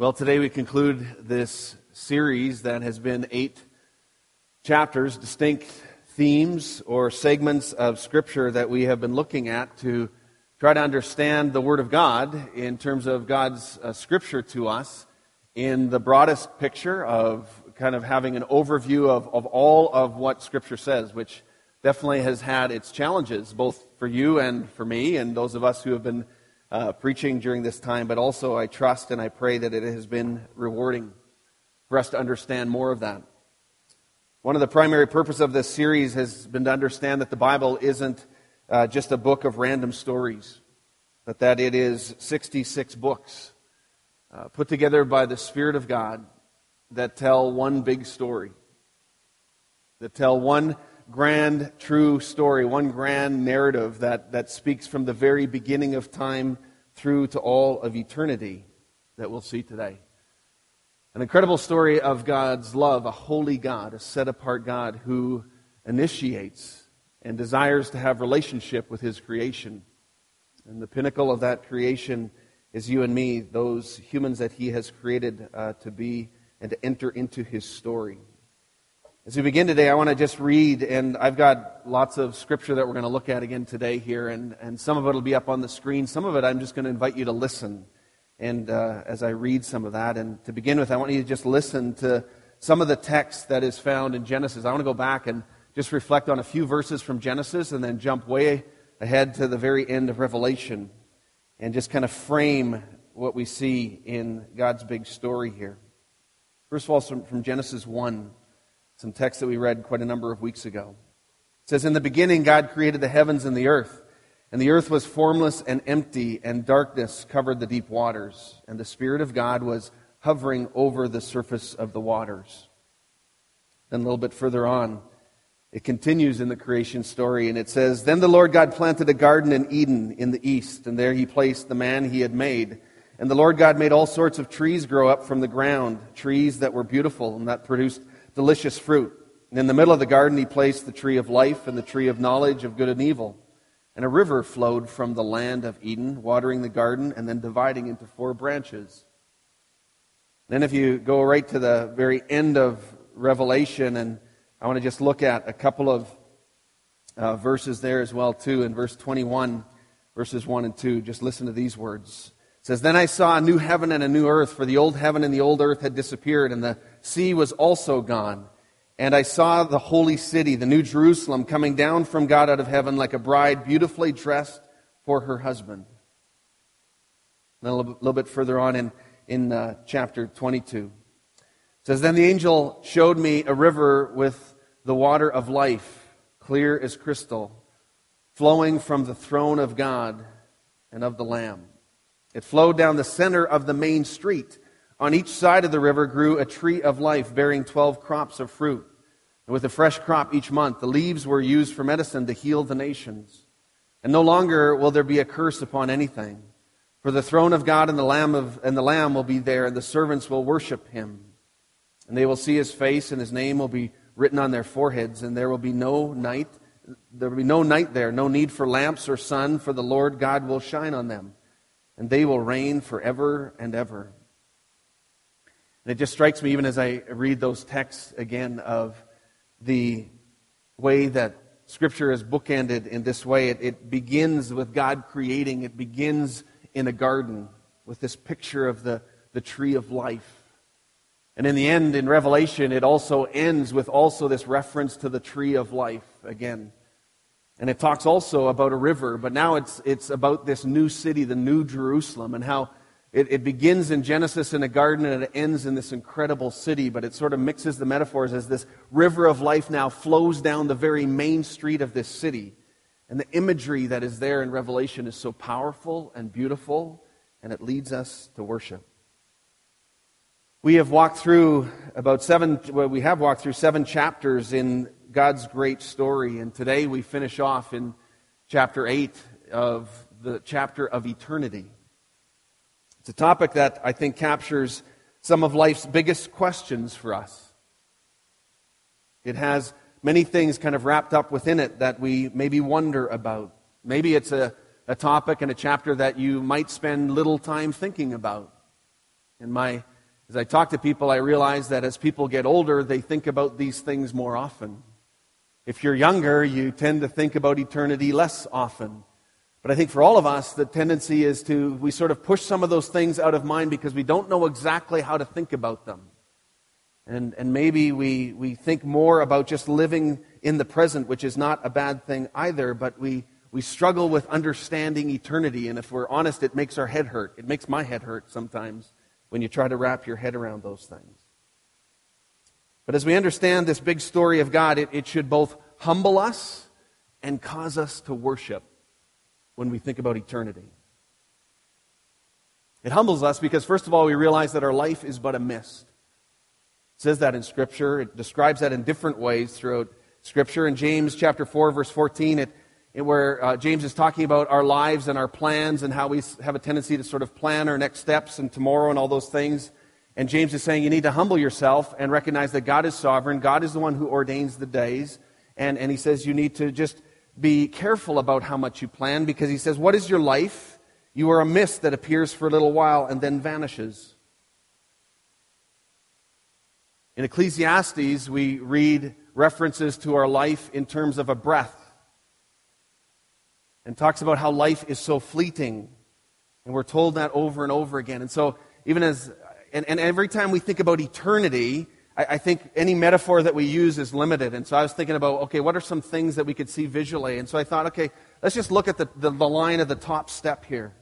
Well, today we conclude this series that has been eight chapters, distinct themes or segments of Scripture that we have been looking at to try to understand the Word of God in terms of God's uh, Scripture to us in the broadest picture of kind of having an overview of, of all of what Scripture says, which definitely has had its challenges, both for you and for me, and those of us who have been uh, preaching during this time, but also I trust and I pray that it has been rewarding for us to understand more of that. One of the primary purposes of this series has been to understand that the Bible isn't uh, just a book of random stories, but that it is 66 books uh, put together by the Spirit of God that tell one big story, that tell one grand, true story, one grand narrative that, that speaks from the very beginning of time through to all of eternity that we'll see today. An incredible story of God's love, a holy God, a set apart God who initiates and desires to have relationship with his creation. And the pinnacle of that creation is you and me, those humans that he has created uh, to be and to enter into his story. As we begin today, I want to just read, and I've got lots of scripture that we're going to look at again today here, and, and some of it will be up on the screen. Some of it I'm just going to invite you to listen. And uh, as I read some of that, and to begin with, I want you to just listen to some of the text that is found in Genesis. I want to go back and just reflect on a few verses from Genesis and then jump way ahead to the very end of Revelation and just kind of frame what we see in God's big story here. First of all, from Genesis 1 some text that we read quite a number of weeks ago. It says, In the beginning, God created the heavens and the earth. And the earth was formless and empty, and darkness covered the deep waters. And the Spirit of God was hovering over the surface of the waters. Then a little bit further on, it continues in the creation story, and it says, Then the Lord God planted a garden in Eden in the east, and there he placed the man he had made. And the Lord God made all sorts of trees grow up from the ground, trees that were beautiful and that produced delicious fruit. And in the middle of the garden, he placed the tree of life and the tree of knowledge of good and evil. And a river flowed from the land of Eden, watering the garden and then dividing into four branches. Then, if you go right to the very end of Revelation, and I want to just look at a couple of uh, verses there as well, too. In verse 21, verses 1 and 2, just listen to these words. It says, Then I saw a new heaven and a new earth, for the old heaven and the old earth had disappeared, and the sea was also gone. And I saw the holy city, the new Jerusalem, coming down from God out of heaven like a bride beautifully dressed for her husband. Then a little, bit further on in, in uh, chapter 22. It says, Then the angel showed me a river with the water of life, clear as crystal, flowing from the throne of God and of the Lamb. It flowed down the center of the main street on each side of the river grew a tree of life bearing 12 crops of fruit. And with a fresh crop each month, the leaves were used for medicine to heal the nations. And no longer will there be a curse upon anything. For the throne of God and the Lamb, of, and the Lamb will be there, and the servants will worship him. And they will see his face, and his name will be written on their foreheads, and there will be no night. There will be no night there, no need for lamps or sun, for the Lord God will shine on them, and they will reign forever and ever. And it just strikes me, even as I read those texts again, of the way that Scripture is bookended in this way. It, it begins with God creating, it begins in a garden with this picture of the, the tree of life. And in the end, in Revelation, it also ends with also this reference to the tree of life again. And it talks also about a river, but now it's, it's about this new city, the new Jerusalem, and how it, it, begins in Genesis in a garden and it ends in this incredible city, but it sort of mixes the metaphors as this river of life now flows down the very main street of this city. And the imagery that is there in Revelation is so powerful and beautiful, and it leads us to worship. We have walked through about seven, well, we have walked through seven chapters in God's great story, and today we finish off in chapter eight of the chapter of eternity. It's a topic that I think captures some of life's biggest questions for us. It has many things kind of wrapped up within it that we maybe wonder about. Maybe it's a, a topic and a chapter that you might spend little time thinking about. In my, as I talk to people, I realize that as people get older, they think about these things more often. If you're younger, you tend to think about eternity less often. But I think for all of us, the tendency is to, we sort of push some of those things out of mind because we don't know exactly how to think about them. And, and maybe we, we think more about just living in the present, which is not a bad thing either, but we, we struggle with understanding eternity. And if we're honest, it makes our head hurt. It makes my head hurt sometimes when you try to wrap your head around those things. But as we understand this big story of God, it, it should both humble us and cause us to worship when we think about eternity. It humbles us because, first of all, we realize that our life is but a mist. It says that in Scripture. It describes that in different ways throughout Scripture. In James chapter 4, verse 14, it, it where uh, James is talking about our lives and our plans and how we have a tendency to sort of plan our next steps and tomorrow and all those things. And James is saying you need to humble yourself and recognize that God is sovereign. God is the one who ordains the days. And, and he says you need to just be careful about how much you plan because he says, What is your life? You are a mist that appears for a little while and then vanishes. In Ecclesiastes, we read references to our life in terms of a breath and talks about how life is so fleeting. And we're told that over and over again. And so, even as and, and every time we think about eternity, I, I, think any metaphor that we use is limited. And so I was thinking about, okay, what are some things that we could see visually? And so I thought, okay, let's just look at the, the, the line of the top step here.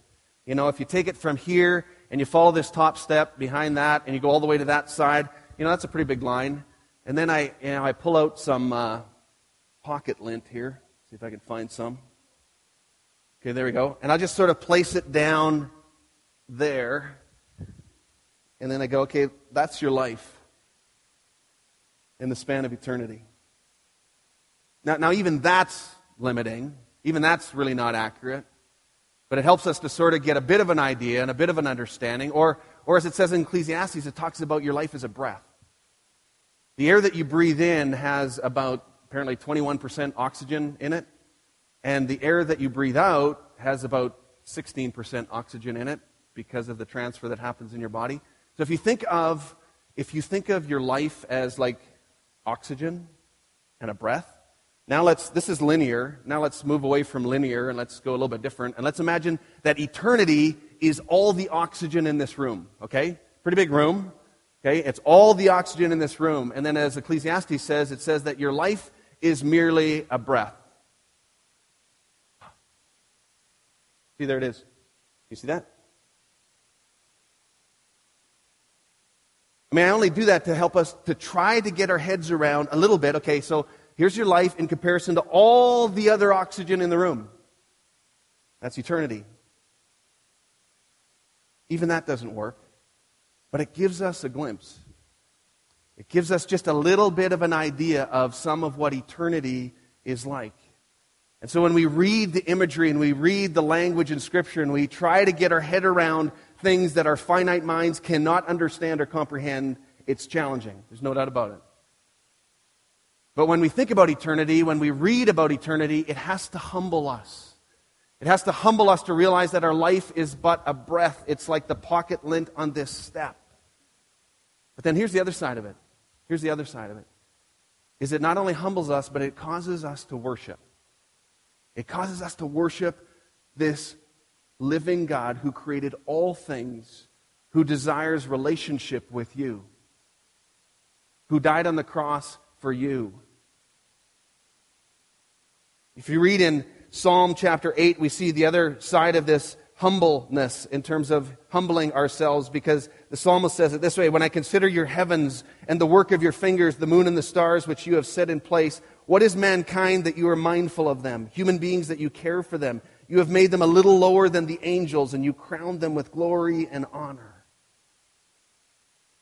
You know, if you take it from here and you follow this top step behind that and you go all the way to that side, you know, that's a pretty big line. And then I, you know, I pull out some uh, pocket lint here. See if I can find some. Okay, there we go. And I just sort of place it down there. And then I go, okay, that's your life in the span of eternity. Now, now even that's limiting. Even that's really not accurate. But it helps us to sort of get a bit of an idea and a bit of an understanding. Or, or as it says in Ecclesiastes, it talks about your life as a breath. The air that you breathe in has about apparently 21% oxygen in it. And the air that you breathe out has about 16% oxygen in it because of the transfer that happens in your body. So if you think of if you think of your life as like oxygen and a breath, now let's this is linear. Now let's move away from linear and let's go a little bit different. And let's imagine that eternity is all the oxygen in this room, okay? Pretty big room. Okay? It's all the oxygen in this room. And then as Ecclesiastes says, it says that your life is merely a breath. See, there it is. You see that? I mean, I only do that to help us to try to get our heads around a little bit. Okay, so here's your life in comparison to all the other oxygen in the room. That's eternity. Even that doesn't work. But it gives us a glimpse. It gives us just a little bit of an idea of some of what eternity is like. And so when we read the imagery and we read the language in Scripture and we try to get our head around things that our finite minds cannot understand or comprehend, it's challenging. There's no doubt about it. But when we think about eternity, when we read about eternity, it has to humble us. It has to humble us to realize that our life is but a breath. It's like the pocket lint on this step. But then here's the other side of it. Here's the other side of it. Is it not only humbles us, but it causes us to worship. It causes us to worship this living God who created all things, who desires relationship with you, who died on the cross for you. If you read in Psalm chapter 8, we see the other side of this humbleness in terms of humbling ourselves because the psalmist says it this way When I consider your heavens and the work of your fingers, the moon and the stars which you have set in place, what is mankind that you are mindful of them? Human beings that you care for them. You have made them a little lower than the angels, and you crowned them with glory and honor.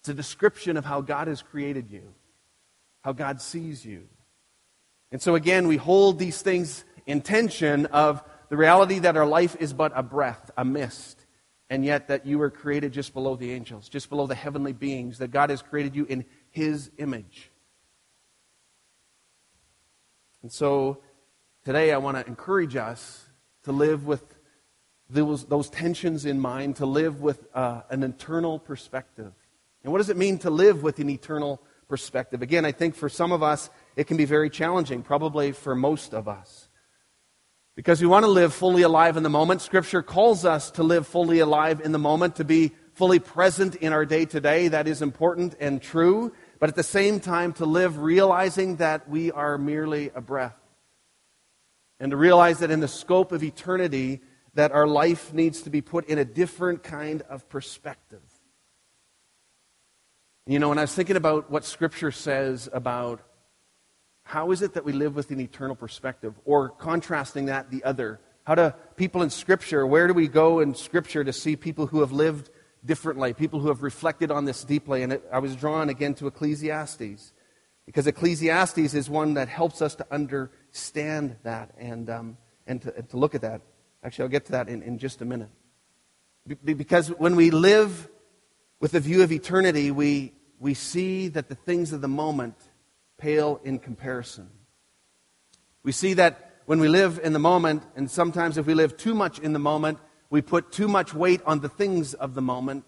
It's a description of how God has created you, how God sees you. And so, again, we hold these things in tension of the reality that our life is but a breath, a mist, and yet that you were created just below the angels, just below the heavenly beings, that God has created you in His image. And so today I want to encourage us to live with those, those tensions in mind, to live with uh, an eternal perspective. And what does it mean to live with an eternal perspective? Again, I think for some of us, it can be very challenging, probably for most of us. Because we want to live fully alive in the moment. Scripture calls us to live fully alive in the moment, to be fully present in our day to day. That is important and true. But at the same time, to live realizing that we are merely a breath. And to realize that in the scope of eternity, that our life needs to be put in a different kind of perspective. You know, when I was thinking about what Scripture says about how is it that we live with an eternal perspective, or contrasting that the other, how do people in Scripture, where do we go in Scripture to see people who have lived differently, people who have reflected on this deeply? And it, I was drawn again to Ecclesiastes, because Ecclesiastes is one that helps us to understand that and, um, and, to, and to look at that. Actually, I'll get to that in, in just a minute. Because when we live with a view of eternity, we, we see that the things of the moment pale in comparison. We see that when we live in the moment, and sometimes if we live too much in the moment, we put too much weight on the things of the moment,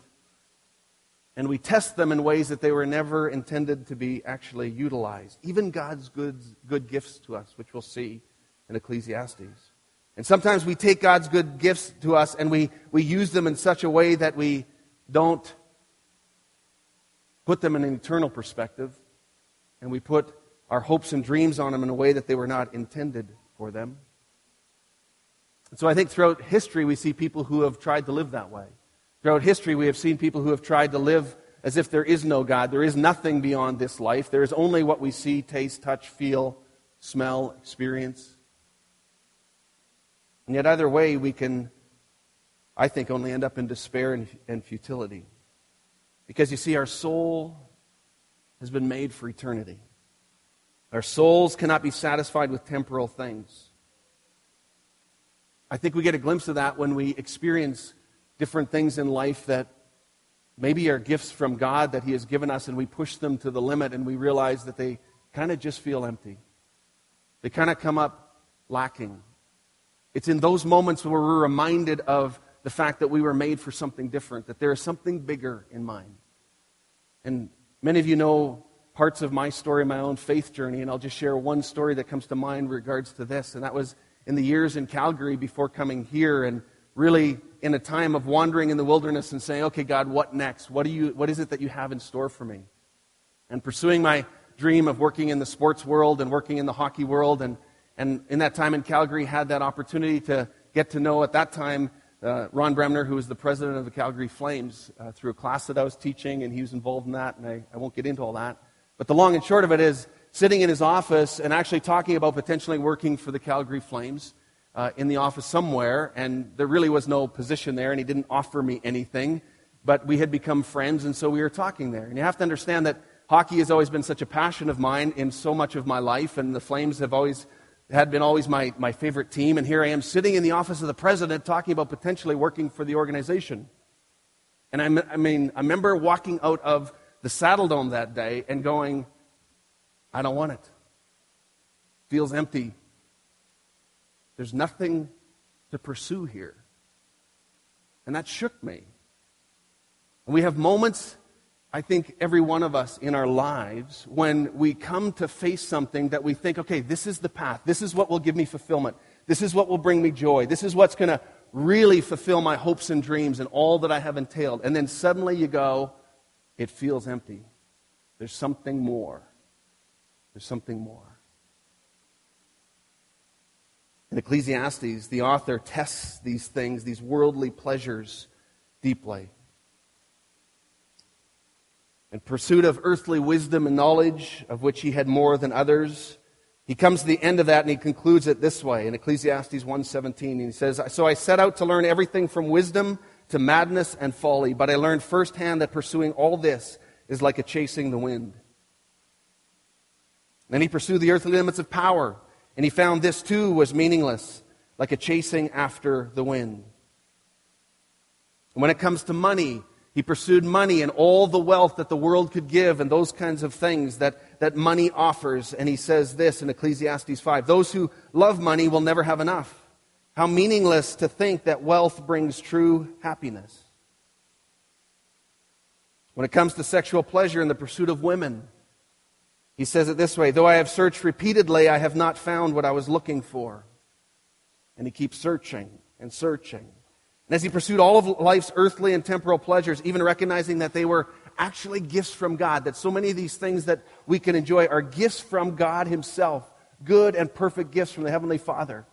and we test them in ways that they were never intended to be actually utilized. Even God's good, good gifts to us, which we'll see in Ecclesiastes. And sometimes we take God's good gifts to us and we, we use them in such a way that we don't put them in an eternal perspective. And we put our hopes and dreams on them in a way that they were not intended for them. And so I think throughout history we see people who have tried to live that way. Throughout history we have seen people who have tried to live as if there is no God. There is nothing beyond this life. There is only what we see, taste, touch, feel, smell, experience. And yet, either way, we can, I think, only end up in despair and, and futility. Because you see, our soul has been made for eternity. Our souls cannot be satisfied with temporal things. I think we get a glimpse of that when we experience different things in life that maybe are gifts from God that He has given us, and we push them to the limit and we realize that they kind of just feel empty. They kind of come up lacking. It's in those moments where we're reminded of the fact that we were made for something different, that there is something bigger in mind. And many of you know parts of my story, my own faith journey, and I'll just share one story that comes to mind in regards to this. And that was in the years in Calgary before coming here, and really in a time of wandering in the wilderness and saying, okay, God, what next? What, do you, what is it that you have in store for me? And pursuing my dream of working in the sports world and working in the hockey world and and in that time in Calgary, had that opportunity to get to know at that time uh, Ron Bremner, who was the president of the Calgary Flames, uh, through a class that I was teaching, and he was involved in that, and I, I won't get into all that. But the long and short of it is sitting in his office and actually talking about potentially working for the Calgary Flames uh, in the office somewhere, and there really was no position there, and he didn't offer me anything, but we had become friends, and so we were talking there. And you have to understand that hockey has always been such a passion of mine in so much of my life, and the Flames have always had been always my, my favorite team, and here I am sitting in the office of the president talking about potentially working for the organization. And I, I mean, I remember walking out of the Saddledome that day and going, I don't want it. Feels empty. There's nothing to pursue here. And that shook me. And we have moments I think every one of us in our lives, when we come to face something that we think, okay, this is the path, this is what will give me fulfillment, this is what will bring me joy, this is what's going to really fulfill my hopes and dreams and all that I have entailed. And then suddenly you go, it feels empty. There's something more. There's something more. In Ecclesiastes, the author tests these things, these worldly pleasures, deeply in pursuit of earthly wisdom and knowledge, of which he had more than others. He comes to the end of that and he concludes it this way in Ecclesiastes 1:17. He says, "So I set out to learn everything from wisdom to madness and folly, but I learned firsthand that pursuing all this is like a chasing the wind." Then he pursued the earthly limits of power, and he found this too was meaningless, like a chasing after the wind. And when it comes to money, he pursued money and all the wealth that the world could give and those kinds of things that, that money offers. And he says this in Ecclesiastes 5 Those who love money will never have enough. How meaningless to think that wealth brings true happiness. When it comes to sexual pleasure and the pursuit of women, he says it this way Though I have searched repeatedly, I have not found what I was looking for. And he keeps searching and searching. And as he pursued all of life's earthly and temporal pleasures, even recognizing that they were actually gifts from God, that so many of these things that we can enjoy are gifts from God Himself, good and perfect gifts from the Heavenly Father.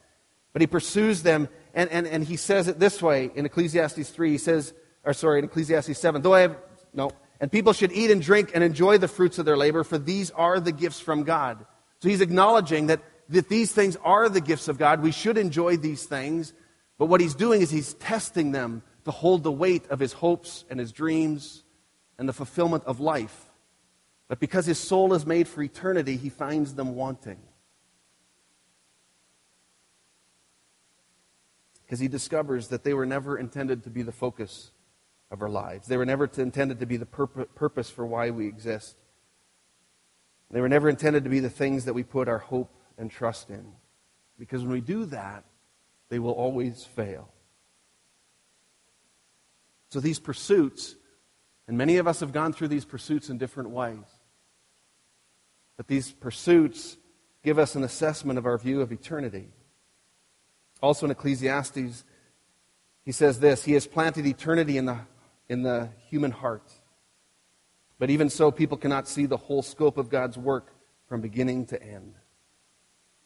But he pursues them, and, and, and he says it this way in Ecclesiastes 3. He says, or sorry, in Ecclesiastes 7, though I have no. And people should eat and drink and enjoy the fruits of their labor, for these are the gifts from God. So he's acknowledging that, that these things are the gifts of God. We should enjoy these things. But what he's doing is he's testing them to hold the weight of his hopes and his dreams and the fulfillment of life. But because his soul is made for eternity, he finds them wanting. Because he discovers that they were never intended to be the focus of our lives. They were never intended to be the purpose for why we exist. They were never intended to be the things that we put our hope and trust in. Because when we do that, they will always fail. So these pursuits, and many of us have gone through these pursuits in different ways. But these pursuits give us an assessment of our view of eternity. Also in Ecclesiastes, he says this He has planted eternity in the in the human heart. But even so, people cannot see the whole scope of God's work from beginning to end.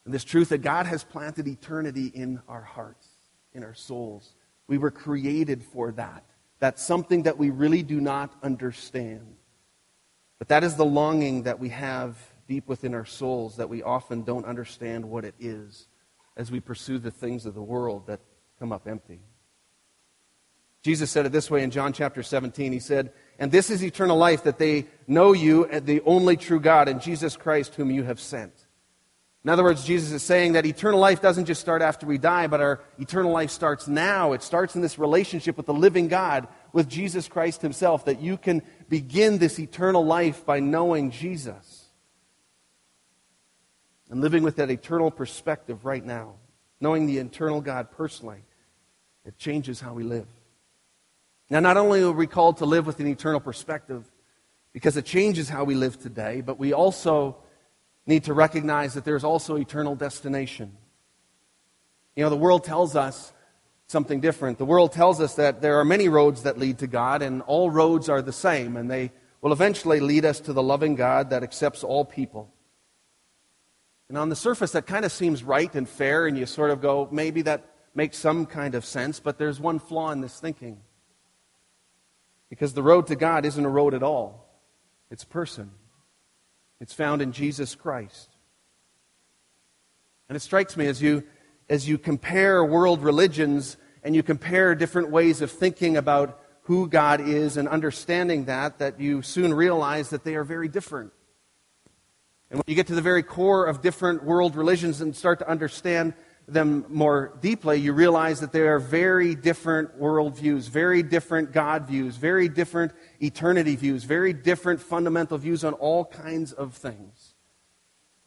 And this truth that God has planted eternity in our hearts, in our souls. We were created for that. That's something that we really do not understand. But that is the longing that we have deep within our souls that we often don't understand what it is as we pursue the things of the world that come up empty. Jesus said it this way in John chapter 17. He said, And this is eternal life, that they know you, the only true God, and Jesus Christ, whom you have sent. In other words, Jesus is saying that eternal life doesn't just start after we die, but our eternal life starts now. It starts in this relationship with the living God, with Jesus Christ Himself, that you can begin this eternal life by knowing Jesus and living with that eternal perspective right now, knowing the eternal God personally. It changes how we live. Now, not only are we called to live with an eternal perspective because it changes how we live today, but we also need to recognize that there's also eternal destination. You know, the world tells us something different. The world tells us that there are many roads that lead to God, and all roads are the same, and they will eventually lead us to the loving God that accepts all people. And on the surface, that kind of seems right and fair, and you sort of go, maybe that makes some kind of sense, but there's one flaw in this thinking. Because the road to God isn't a road at all, it's a person. It's found in Jesus Christ. And it strikes me as you, as you compare world religions and you compare different ways of thinking about who God is and understanding that, that you soon realize that they are very different. And when you get to the very core of different world religions and start to understand them more deeply, you realize that there are very different worldviews, very different God views, very different eternity views, very different fundamental views on all kinds of things.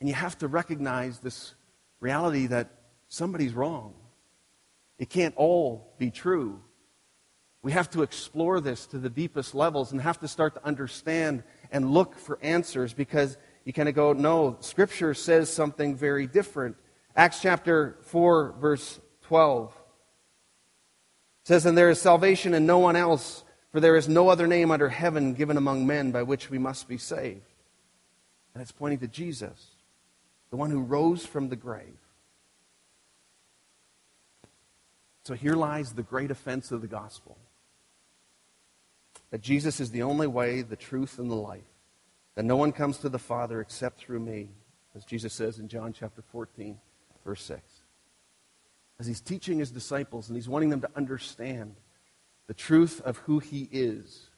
And you have to recognize this reality that somebody's wrong. It can't all be true. We have to explore this to the deepest levels and have to start to understand and look for answers because you kind of go, no, Scripture says something very different. Acts chapter 4, verse 12 says, And there is salvation in no one else, for there is no other name under heaven given among men by which we must be saved. And it's pointing to Jesus, the one who rose from the grave. So here lies the great offense of the gospel that Jesus is the only way, the truth, and the life, that no one comes to the Father except through me, as Jesus says in John chapter 14 verse 6. As he's teaching his disciples and he's wanting them to understand the truth of who he is.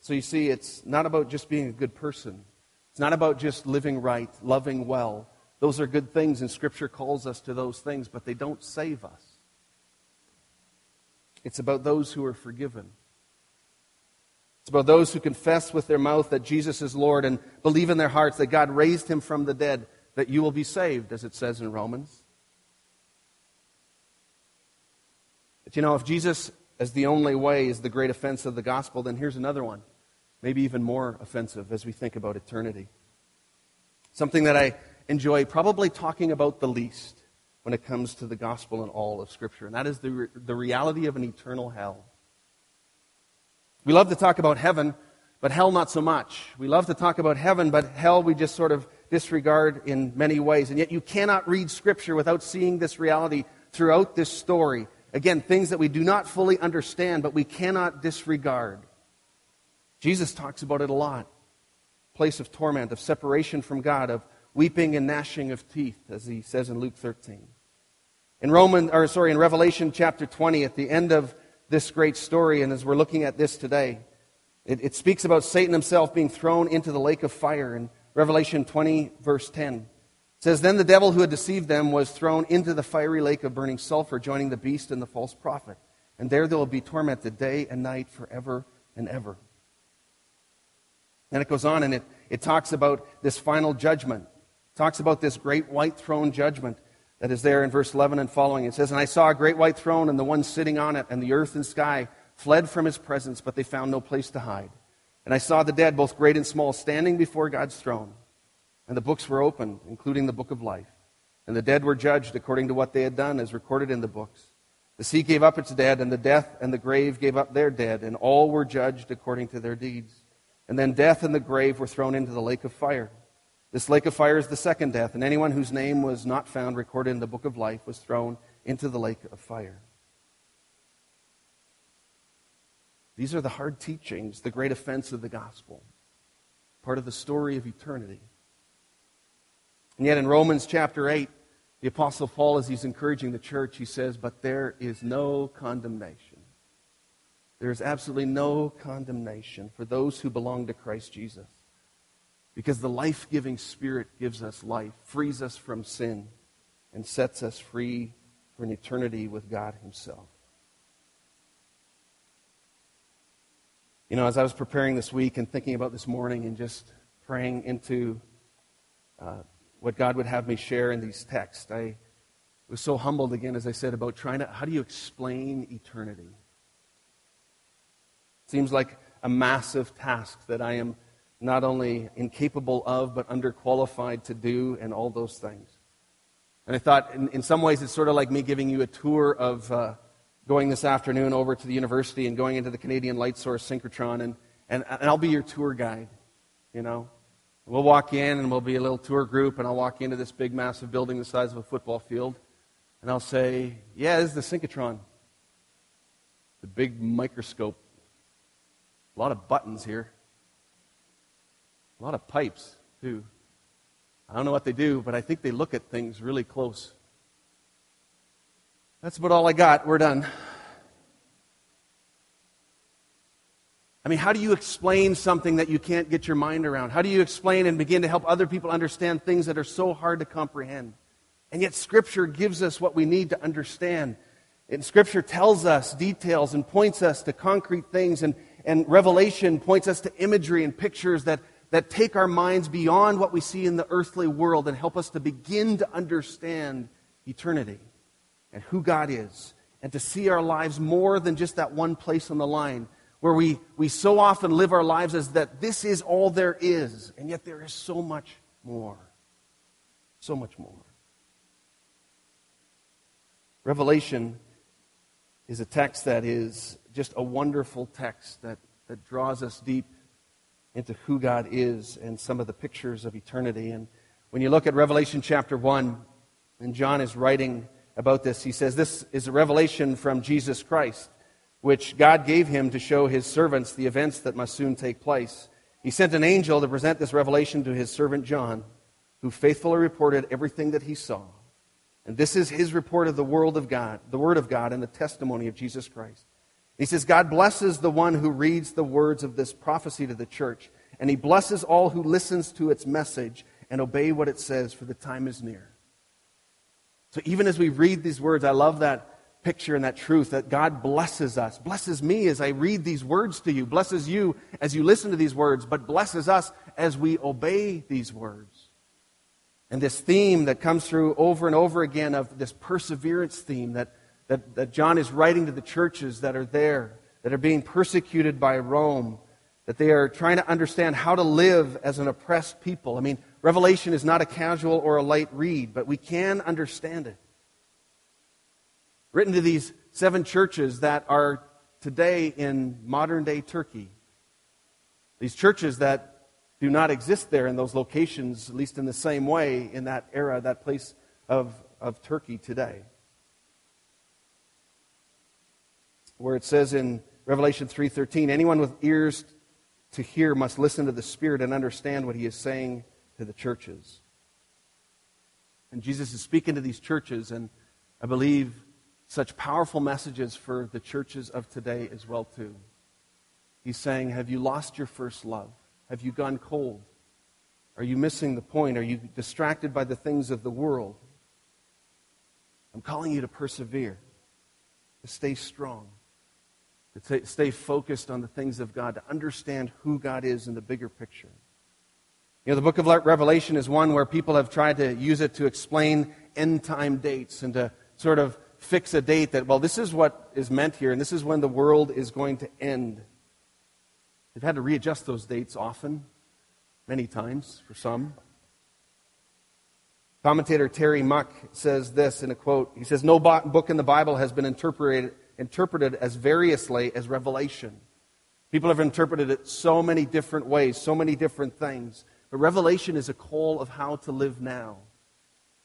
So you see, it's not about just being a good person. It's not about just living right, loving well. Those are good things, and Scripture calls us to those things, but they don't save us. It's about those who are forgiven. It's about those who confess with their mouth that Jesus is Lord and believe in their hearts that God raised him from the dead. that you will be saved, as it says in Romans. But you know, if Jesus as the only way is the great offense of the gospel, then here's another one, maybe even more offensive as we think about eternity. Something that I enjoy probably talking about the least when it comes to the gospel and all of Scripture, and that is the, the reality of an eternal hell. We love to talk about heaven, but hell not so much. We love to talk about heaven, but hell we just sort of disregard in many ways. And yet you cannot read Scripture without seeing this reality throughout this story. Again, things that we do not fully understand, but we cannot disregard. Jesus talks about it a lot. Place of torment, of separation from God, of weeping and gnashing of teeth, as he says in Luke 13. In Roman, or sorry, in Revelation chapter 20, at the end of this great story, and as we're looking at this today, it, it speaks about Satan himself being thrown into the lake of fire in Revelation 20, verse 10. It says, Then the devil who had deceived them was thrown into the fiery lake of burning sulfur, joining the beast and the false prophet. And there they will be tormented day and night forever and ever. And it goes on and it, it talks about this final judgment talks about this great white throne judgment that is there in verse 11 and following. It says, And I saw a great white throne and the one sitting on it, and the earth and sky fled from his presence, but they found no place to hide. And I saw the dead, both great and small, standing before God's throne. And the books were opened, including the book of life. And the dead were judged according to what they had done, as recorded in the books. The sea gave up its dead, and the death and the grave gave up their dead, and all were judged according to their deeds. And then death and the grave were thrown into the lake of fire. This lake of fire is the second death, and anyone whose name was not found recorded in the book of life was thrown into the lake of fire. These are the hard teachings, the great offense of the gospel, part of the story of eternity. And yet in Romans chapter 8, the Apostle Paul, as he's encouraging the church, he says, But there is no condemnation. There is absolutely no condemnation for those who belong to Christ Jesus. Because the life giving Spirit gives us life, frees us from sin, and sets us free for an eternity with God Himself. You know, as I was preparing this week and thinking about this morning and just praying into uh, what God would have me share in these texts, I was so humbled again, as I said, about trying to, how do you explain eternity? Seems like a massive task that I am not only incapable of, but underqualified to do, and all those things. And I thought, in, in some ways, it's sort of like me giving you a tour of uh, going this afternoon over to the university and going into the Canadian Light Source synchrotron, and, and, and I'll be your tour guide, you know. We'll walk in, and we'll be a little tour group, and I'll walk into this big, massive building the size of a football field, and I'll say, Yeah, this is the synchrotron. The big microscope. A lot of buttons here. A lot of pipes, too. I don't know what they do, but I think they look at things really close. That's about all I got. We're done. I mean, how do you explain something that you can't get your mind around? How do you explain and begin to help other people understand things that are so hard to comprehend? And yet, Scripture gives us what we need to understand. And Scripture tells us details and points us to concrete things, and, and Revelation points us to imagery and pictures that that take our minds beyond what we see in the earthly world and help us to begin to understand eternity and who God is and to see our lives more than just that one place on the line where we, we so often live our lives as that this is all there is, and yet there is so much more. So much more. Revelation is a text that is just a wonderful text that, that draws us deep into who God is and some of the pictures of eternity. And when you look at Revelation chapter 1, and John is writing about this, he says, This is a revelation from Jesus Christ, which God gave him to show his servants the events that must soon take place. He sent an angel to present this revelation to his servant John, who faithfully reported everything that he saw. And this is his report of the world of God, the word of God, and the testimony of Jesus Christ. He says, God blesses the one who reads the words of this prophecy to the church, and he blesses all who listens to its message and obey what it says, for the time is near. So even as we read these words, I love that picture and that truth that God blesses us, blesses me as I read these words to you, blesses you as you listen to these words, but blesses us as we obey these words. And this theme that comes through over and over again of this perseverance theme that, that, that John is writing to the churches that are there, that are being persecuted by Rome, that they are trying to understand how to live as an oppressed people. I mean, Revelation is not a casual or a light read, but we can understand it. Written to these seven churches that are today in modern day Turkey. These churches that do not exist there in those locations, at least in the same way in that era, that place of, of Turkey today. Where it says in Revelation 3:13, anyone with ears to hear must listen to the Spirit and understand what he is saying to the churches. And Jesus is speaking to these churches, and I believe such powerful messages for the churches of today as well too. He's saying, Have you lost your first love? Have you gone cold? Are you missing the point? Are you distracted by the things of the world? I'm calling you to persevere, to stay strong, to stay focused on the things of God, to understand who God is in the bigger picture. You know, the book of Revelation is one where people have tried to use it to explain end time dates and to sort of fix a date that, well, this is what is meant here, and this is when the world is going to end. They've had to readjust those dates often, many times for some. Commentator Terry Muck says this in a quote. He says, No book in the Bible has been interpreted, interpreted as variously as Revelation. People have interpreted it so many different ways, so many different things. But Revelation is a call of how to live now.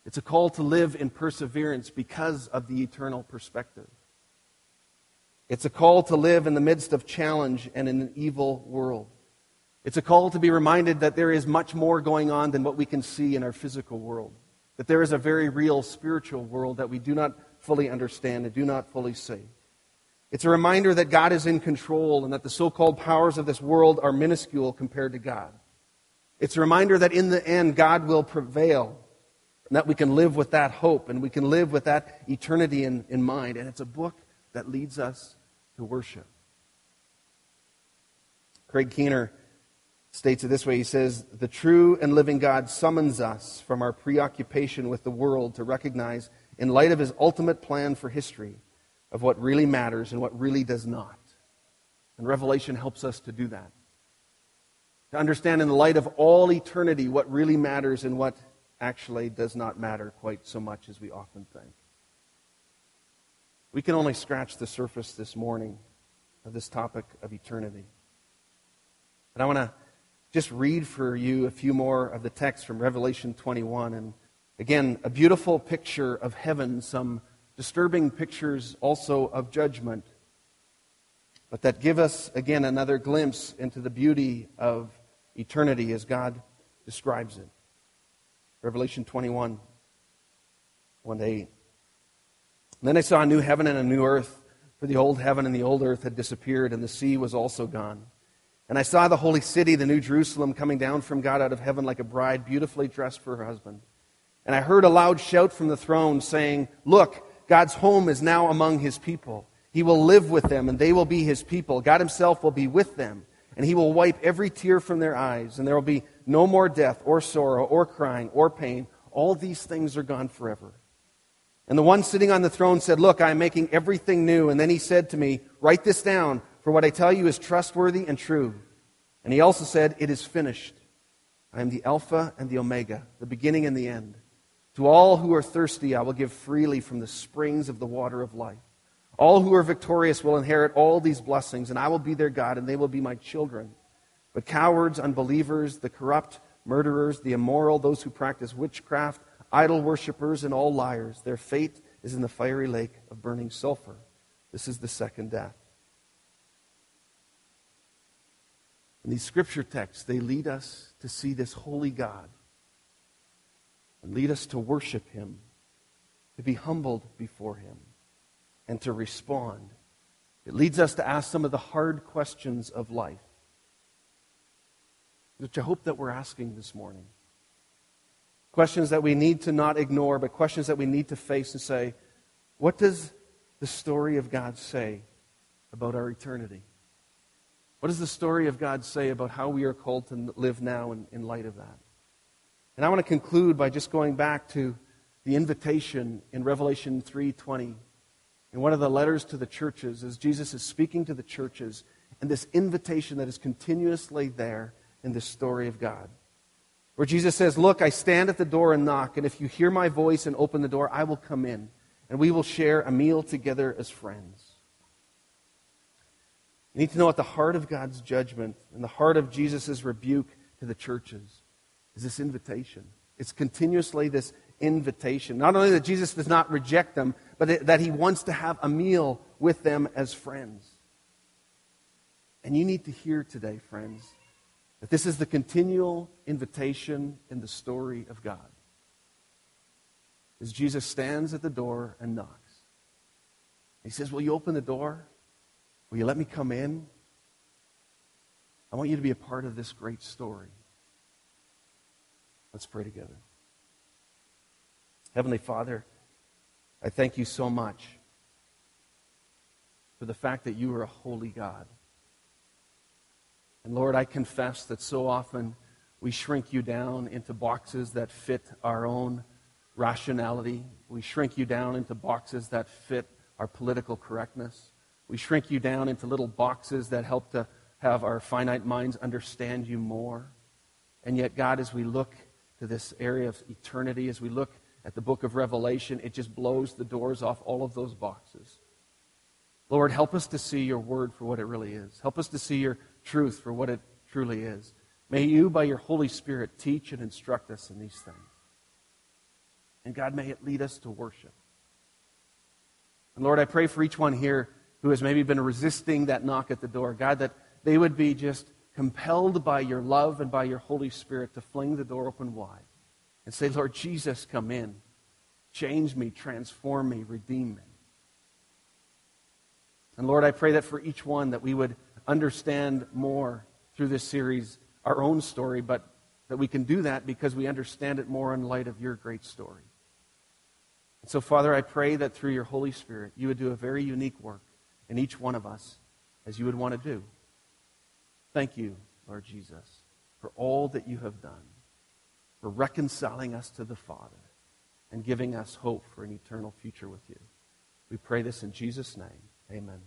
It's a call to live in perseverance because of the eternal perspective. It's a call to live in the midst of challenge and in an evil world. It's a call to be reminded that there is much more going on than what we can see in our physical world. That there is a very real spiritual world that we do not fully understand and do not fully see. It's a reminder that God is in control and that the so called powers of this world are minuscule compared to God. It's a reminder that in the end, God will prevail and that we can live with that hope and we can live with that eternity in, in mind. And it's a book that leads us to worship. Craig Keener states it this way He says, The true and living God summons us from our preoccupation with the world to recognize, in light of his ultimate plan for history, of what really matters and what really does not. And Revelation helps us to do that. To understand in the light of all eternity what really matters and what actually does not matter quite so much as we often think. We can only scratch the surface this morning of this topic of eternity. But I want to just read for you a few more of the text from Revelation 21. And again, a beautiful picture of heaven, some disturbing pictures also of judgment, but that give us, again, another glimpse into the beauty of eternity as God describes it. Revelation 21, 1 to 8. Then I saw a new heaven and a new earth, for the old heaven and the old earth had disappeared, and the sea was also gone. And I saw the holy city, the new Jerusalem, coming down from God out of heaven like a bride beautifully dressed for her husband. And I heard a loud shout from the throne saying, Look, God's home is now among his people. He will live with them, and they will be his people. God himself will be with them, and he will wipe every tear from their eyes, and there will be no more death, or sorrow, or crying, or pain. All these things are gone forever. And the one sitting on the throne said, Look, I am making everything new. And then he said to me, Write this down, for what I tell you is trustworthy and true. And he also said, It is finished. I am the Alpha and the Omega, the beginning and the end. To all who are thirsty, I will give freely from the springs of the water of life. All who are victorious will inherit all these blessings, and I will be their God, and they will be my children. But cowards, unbelievers, the corrupt, murderers, the immoral, those who practice witchcraft, idol worshippers, and all liars. Their fate is in the fiery lake of burning sulfur. This is the second death. In these scripture texts, they lead us to see this holy God and lead us to worship him, to be humbled before him, and to respond. It leads us to ask some of the hard questions of life, which I hope that we're asking this morning. Questions that we need to not ignore, but questions that we need to face and say, what does the story of God say about our eternity? What does the story of God say about how we are called to live now in, in light of that? And I want to conclude by just going back to the invitation in Revelation 3:20. In one of the letters to the churches, as Jesus is speaking to the churches, and this invitation that is continuously there in the story of God. Where Jesus says, Look, I stand at the door and knock, and if you hear my voice and open the door, I will come in, and we will share a meal together as friends. You need to know at the heart of God's judgment and the heart of Jesus' rebuke to the churches is this invitation. It's continuously this invitation. Not only that Jesus does not reject them, but that he wants to have a meal with them as friends. And you need to hear today, friends, that this is the continual invitation in the story of God. As Jesus stands at the door and knocks. He says, Will you open the door? Will you let me come in? I want you to be a part of this great story. Let's pray together. Heavenly Father, I thank you so much for the fact that you are a holy God. And Lord, I confess that so often we shrink you down into boxes that fit our own rationality. We shrink you down into boxes that fit our political correctness. We shrink you down into little boxes that help to have our finite minds understand you more. And yet, God, as we look to this area of eternity, as we look at the book of Revelation, it just blows the doors off all of those boxes. Lord, help us to see your word for what it really is. Help us to see your truth for what it truly is. May you, by your Holy Spirit, teach and instruct us in these things. And God, may it lead us to worship. And Lord, I pray for each one here who has maybe been resisting that knock at the door. God, that they would be just compelled by your love and by your Holy Spirit to fling the door open wide and say, Lord Jesus, come in. Change me, transform me, redeem me. And Lord, I pray that for each one that we would understand more through this series our own story, but that we can do that because we understand it more in light of your great story. And so, Father, I pray that through your Holy Spirit, you would do a very unique work in each one of us as you would want to do. Thank you, Lord Jesus, for all that you have done, for reconciling us to the Father and giving us hope for an eternal future with you. We pray this in Jesus' name. Amen.